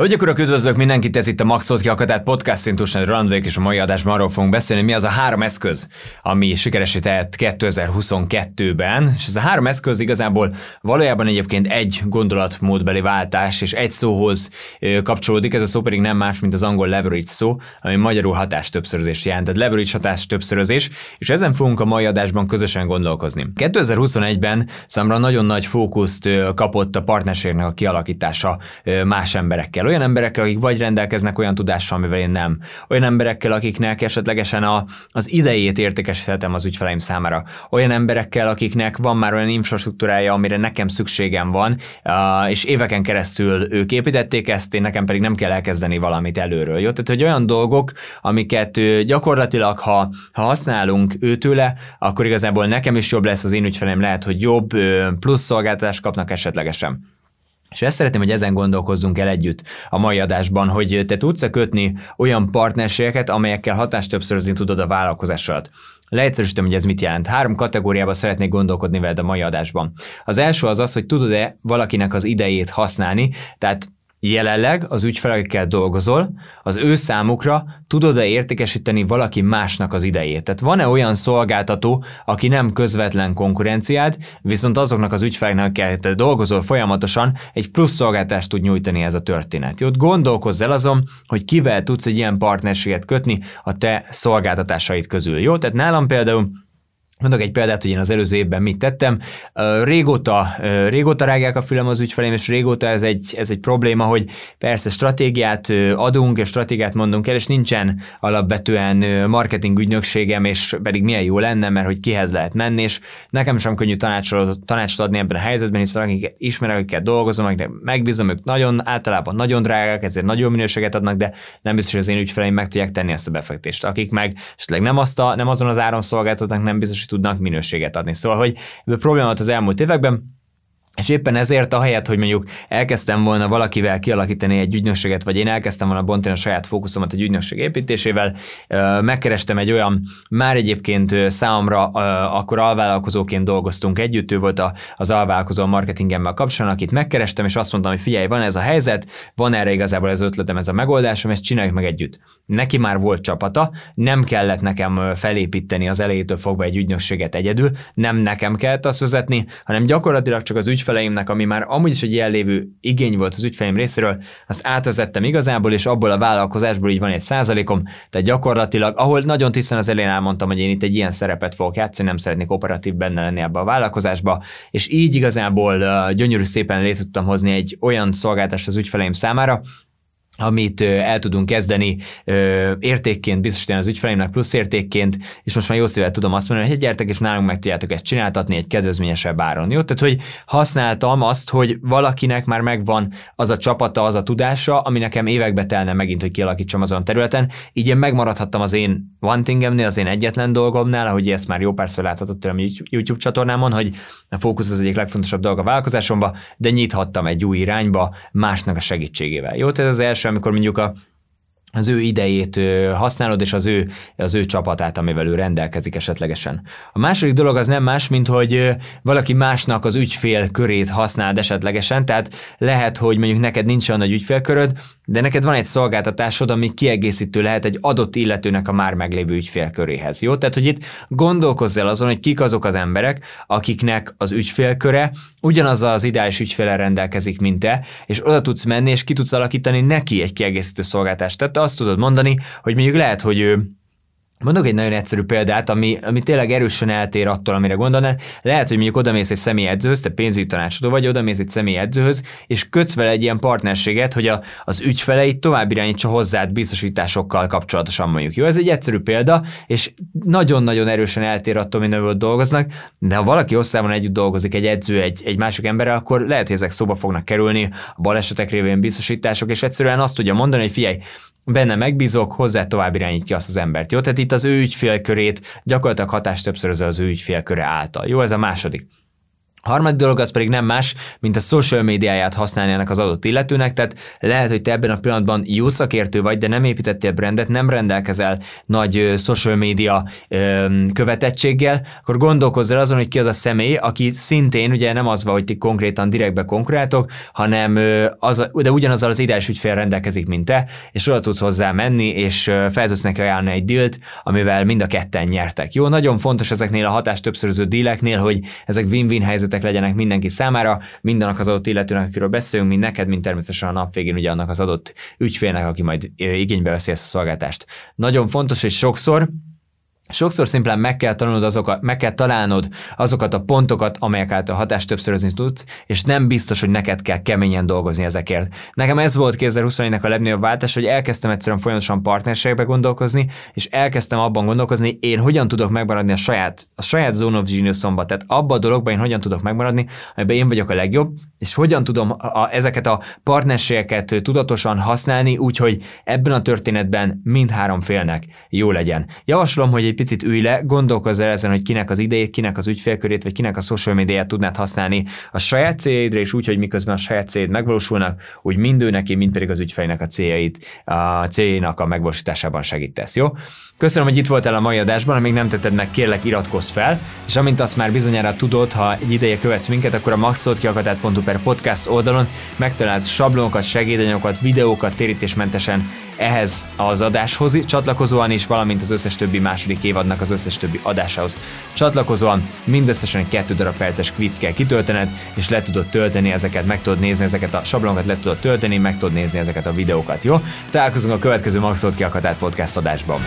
Hölgyek, urak, üdvözlök mindenkit, ez itt a Maxot Kiakatát podcast, Tusned Randvék, és a mai adásban arról fogunk beszélni, mi az a három eszköz, ami sikeresé tehet 2022-ben, és ez a három eszköz igazából valójában egyébként egy gondolatmódbeli váltás, és egy szóhoz kapcsolódik, ez a szó pedig nem más, mint az angol leverage szó, ami magyarul hatás többszörözés jelent, tehát leverage hatás többszörözés, és ezen fogunk a mai adásban közösen gondolkozni. 2021-ben számra nagyon nagy fókuszt kapott a partnerségnek a kialakítása más emberekkel, olyan emberekkel, akik vagy rendelkeznek olyan tudással, amivel én nem. Olyan emberekkel, akiknek esetlegesen a, az idejét értékesíthetem az ügyfeleim számára. Olyan emberekkel, akiknek van már olyan infrastruktúrája, amire nekem szükségem van, és éveken keresztül ők építették ezt, én nekem pedig nem kell elkezdeni valamit előről. Jó? Tehát, hogy olyan dolgok, amiket gyakorlatilag, ha, ha használunk őtőle, akkor igazából nekem is jobb lesz, az én ügyfeleim lehet, hogy jobb, plusz szolgáltatást kapnak esetlegesen. És ezt szeretném, hogy ezen gondolkozzunk el együtt a mai adásban, hogy te tudsz kötni olyan partnerségeket, amelyekkel hatást többszörözni tudod a vállalkozásodat. Leegyszerűsítem, hogy ez mit jelent. Három kategóriában szeretnék gondolkodni veled a mai adásban. Az első az az, hogy tudod-e valakinek az idejét használni, tehát Jelenleg az ügyfelekkel dolgozol, az ő számukra tudod-e értékesíteni valaki másnak az idejét? Tehát van-e olyan szolgáltató, aki nem közvetlen konkurenciád, viszont azoknak az ügyfeleknek, kell te dolgozol folyamatosan, egy plusz szolgáltást tud nyújtani ez a történet. Jó, gondolkozz el azon, hogy kivel tudsz egy ilyen partnerséget kötni a te szolgáltatásaid közül. Jó, tehát nálam például Mondok egy példát, hogy én az előző évben mit tettem. Régóta, régóta rágják a fülem az ügyfeleim, és régóta ez egy, ez egy probléma, hogy persze stratégiát adunk, és stratégiát mondunk el, és nincsen alapvetően marketing ügynökségem, és pedig milyen jó lenne, mert hogy kihez lehet menni, és nekem sem könnyű tanácsot, tanácsot adni ebben a helyzetben, hiszen akik ismerek, akikkel dolgozom, akiknek megbízom, ők nagyon, általában nagyon drágák, ezért nagyon minőséget adnak, de nem biztos, hogy az én ügyfeleim meg tudják tenni ezt a befektést. Akik meg esetleg nem, azt a, nem azon az áron szolgáltatnak, nem biztos, tudnak minőséget adni. Szóval, hogy a probléma volt az elmúlt években, és éppen ezért, ahelyett, hogy mondjuk elkezdtem volna valakivel kialakítani egy ügynökséget, vagy én elkezdtem volna bontani a saját fókuszomat egy ügynökség építésével, megkerestem egy olyan, már egyébként számomra akkor alvállalkozóként dolgoztunk együtt, ő volt az alvállalkozó marketingemmel kapcsolatban, akit megkerestem, és azt mondtam, hogy figyelj, van ez a helyzet, van erre igazából ez ötletem, ez a megoldásom, ezt csináljuk meg együtt. Neki már volt csapata, nem kellett nekem felépíteni az elejétől fogva egy ügynökséget egyedül, nem nekem kellett azt vezetni, hanem gyakorlatilag csak az ügyfél ügyfeleimnek, ami már amúgy is egy jellévő igény volt az ügyfeleim részéről, azt átvezettem igazából, és abból a vállalkozásból így van egy százalékom, tehát gyakorlatilag, ahol nagyon tisztán az elején elmondtam, hogy én itt egy ilyen szerepet fogok játszani, nem szeretnék operatív benne lenni ebbe a vállalkozásba, és így igazából gyönyörű szépen létre tudtam hozni egy olyan szolgáltást az ügyfeleim számára, amit el tudunk kezdeni értékként biztosítani az ügyfeleimnek plusz értékként, és most már jó szívet tudom azt mondani, hogy gyertek, és nálunk meg tudjátok ezt csináltatni egy kedvezményesebb áron. Jó? Tehát, hogy használtam azt, hogy valakinek már megvan az a csapata, az a tudása, ami nekem évekbe telne megint, hogy kialakítsam azon a területen. Így én megmaradhattam az én one thingemnél, az én egyetlen dolgomnál, ahogy ezt már jó párszor láthatott tőlem YouTube csatornámon, hogy a fókusz az egyik legfontosabb dolog a vállalkozásomba, de nyithattam egy új irányba másnak a segítségével. Jó, tehát az első amikor mondjuk a az ő idejét használod, és az ő, az ő csapatát, amivel ő rendelkezik esetlegesen. A második dolog az nem más, mint hogy valaki másnak az ügyfél körét használd esetlegesen, tehát lehet, hogy mondjuk neked nincs olyan nagy ügyfélköröd, de neked van egy szolgáltatásod, ami kiegészítő lehet egy adott illetőnek a már meglévő ügyfélköréhez. Jó? Tehát, hogy itt gondolkozz el azon, hogy kik azok az emberek, akiknek az ügyfélköre ugyanazzal az ideális ügyféle rendelkezik, mint te, és oda tudsz menni, és ki tudsz alakítani neki egy kiegészítő szolgáltást. Tehát azt tudod mondani, hogy mondjuk lehet, hogy ő Mondok egy nagyon egyszerű példát, ami, ami tényleg erősen eltér attól, amire gondolnál. Lehet, hogy mondjuk odamész egy személyedzőhöz, te pénzügyi tanácsadó vagy, odamész egy személyedzőhöz, és kötsz vele egy ilyen partnerséget, hogy a, az ügyfeleit tovább irányítsa hozzád biztosításokkal kapcsolatosan mondjuk. Jó, ez egy egyszerű példa, és nagyon-nagyon erősen eltér attól, mindenből dolgoznak, de ha valaki osztályban együtt dolgozik, egy edző, egy, egy másik emberrel, akkor lehet, hogy ezek szóba fognak kerülni, a balesetek révén biztosítások, és egyszerűen azt tudja mondani, hogy figyelj, benne megbízok, hozzá tovább irányítja azt az embert. Jó, tehát itt az ő ügyfélkörét gyakorlatilag hatást többszöröző az ő ügyfélköre által. Jó, ez a második. Harmadik dolog az pedig nem más, mint a social médiáját használni ennek az adott illetőnek, tehát lehet, hogy te ebben a pillanatban jó szakértő vagy, de nem építettél brandet, nem rendelkezel nagy social media követettséggel, akkor gondolkozz el azon, hogy ki az a személy, aki szintén ugye nem az van, hogy ti konkrétan direktbe konkuráltok, hanem az, de ugyanazzal az ideális ügyfél rendelkezik, mint te, és oda tudsz hozzá menni, és fel tudsz neki ajánlani egy dílt, amivel mind a ketten nyertek. Jó, nagyon fontos ezeknél a hatás többszöröző díleknél, hogy ezek win-win helyzet helyzetek legyenek mindenki számára, mindennek az adott illetőnek, akiről beszélünk, mind neked, mint természetesen a nap végén ugye annak az adott ügyfélnek, aki majd igénybe veszi ezt a szolgáltást. Nagyon fontos, hogy sokszor Sokszor szimplán meg kell, tanulnod azokat, meg kell találnod azokat a pontokat, amelyek által hatást többszörözni tudsz, és nem biztos, hogy neked kell keményen dolgozni ezekért. Nekem ez volt 2021-nek a legnagyobb váltás, hogy elkezdtem egyszerűen folyamatosan partnerségbe gondolkozni, és elkezdtem abban gondolkozni, én hogyan tudok megmaradni a saját, a saját Zone of Genius-omba, tehát abban a dologban én hogyan tudok megmaradni, amiben én vagyok a legjobb, és hogyan tudom a, a, ezeket a partnerségeket tudatosan használni, úgyhogy ebben a történetben mindhárom félnek jó legyen. Javaslom, hogy egy picit ülj le, gondolkozz el ezen, hogy kinek az idejét, kinek az ügyfélkörét, vagy kinek a social médiát tudnád használni a saját céljaidra, és úgy, hogy miközben a saját céljaid megvalósulnak, úgy mind ő neki, mind pedig az ügyfélnek a céljait, a céljainak a megvalósításában segítesz, jó? Köszönöm, hogy itt voltál a mai adásban, ha még nem tetted meg, kérlek iratkozz fel, és amint azt már bizonyára tudod, ha egy ideje követsz minket, akkor a maxoltkiakatát.hu per podcast oldalon megtalálsz sablonokat, segédanyagokat, videókat térítésmentesen ehhez az adáshoz csatlakozóan is, valamint az összes többi második évadnak az összes többi adásához csatlakozóan mindösszesen kettő darab perces quiz kell kitöltened, és le tudod tölteni ezeket, meg tudod nézni ezeket a sablonokat, le tudod tölteni, meg tudod nézni ezeket a videókat, jó? Találkozunk a következő Maxolt Kiakatát podcast adásban.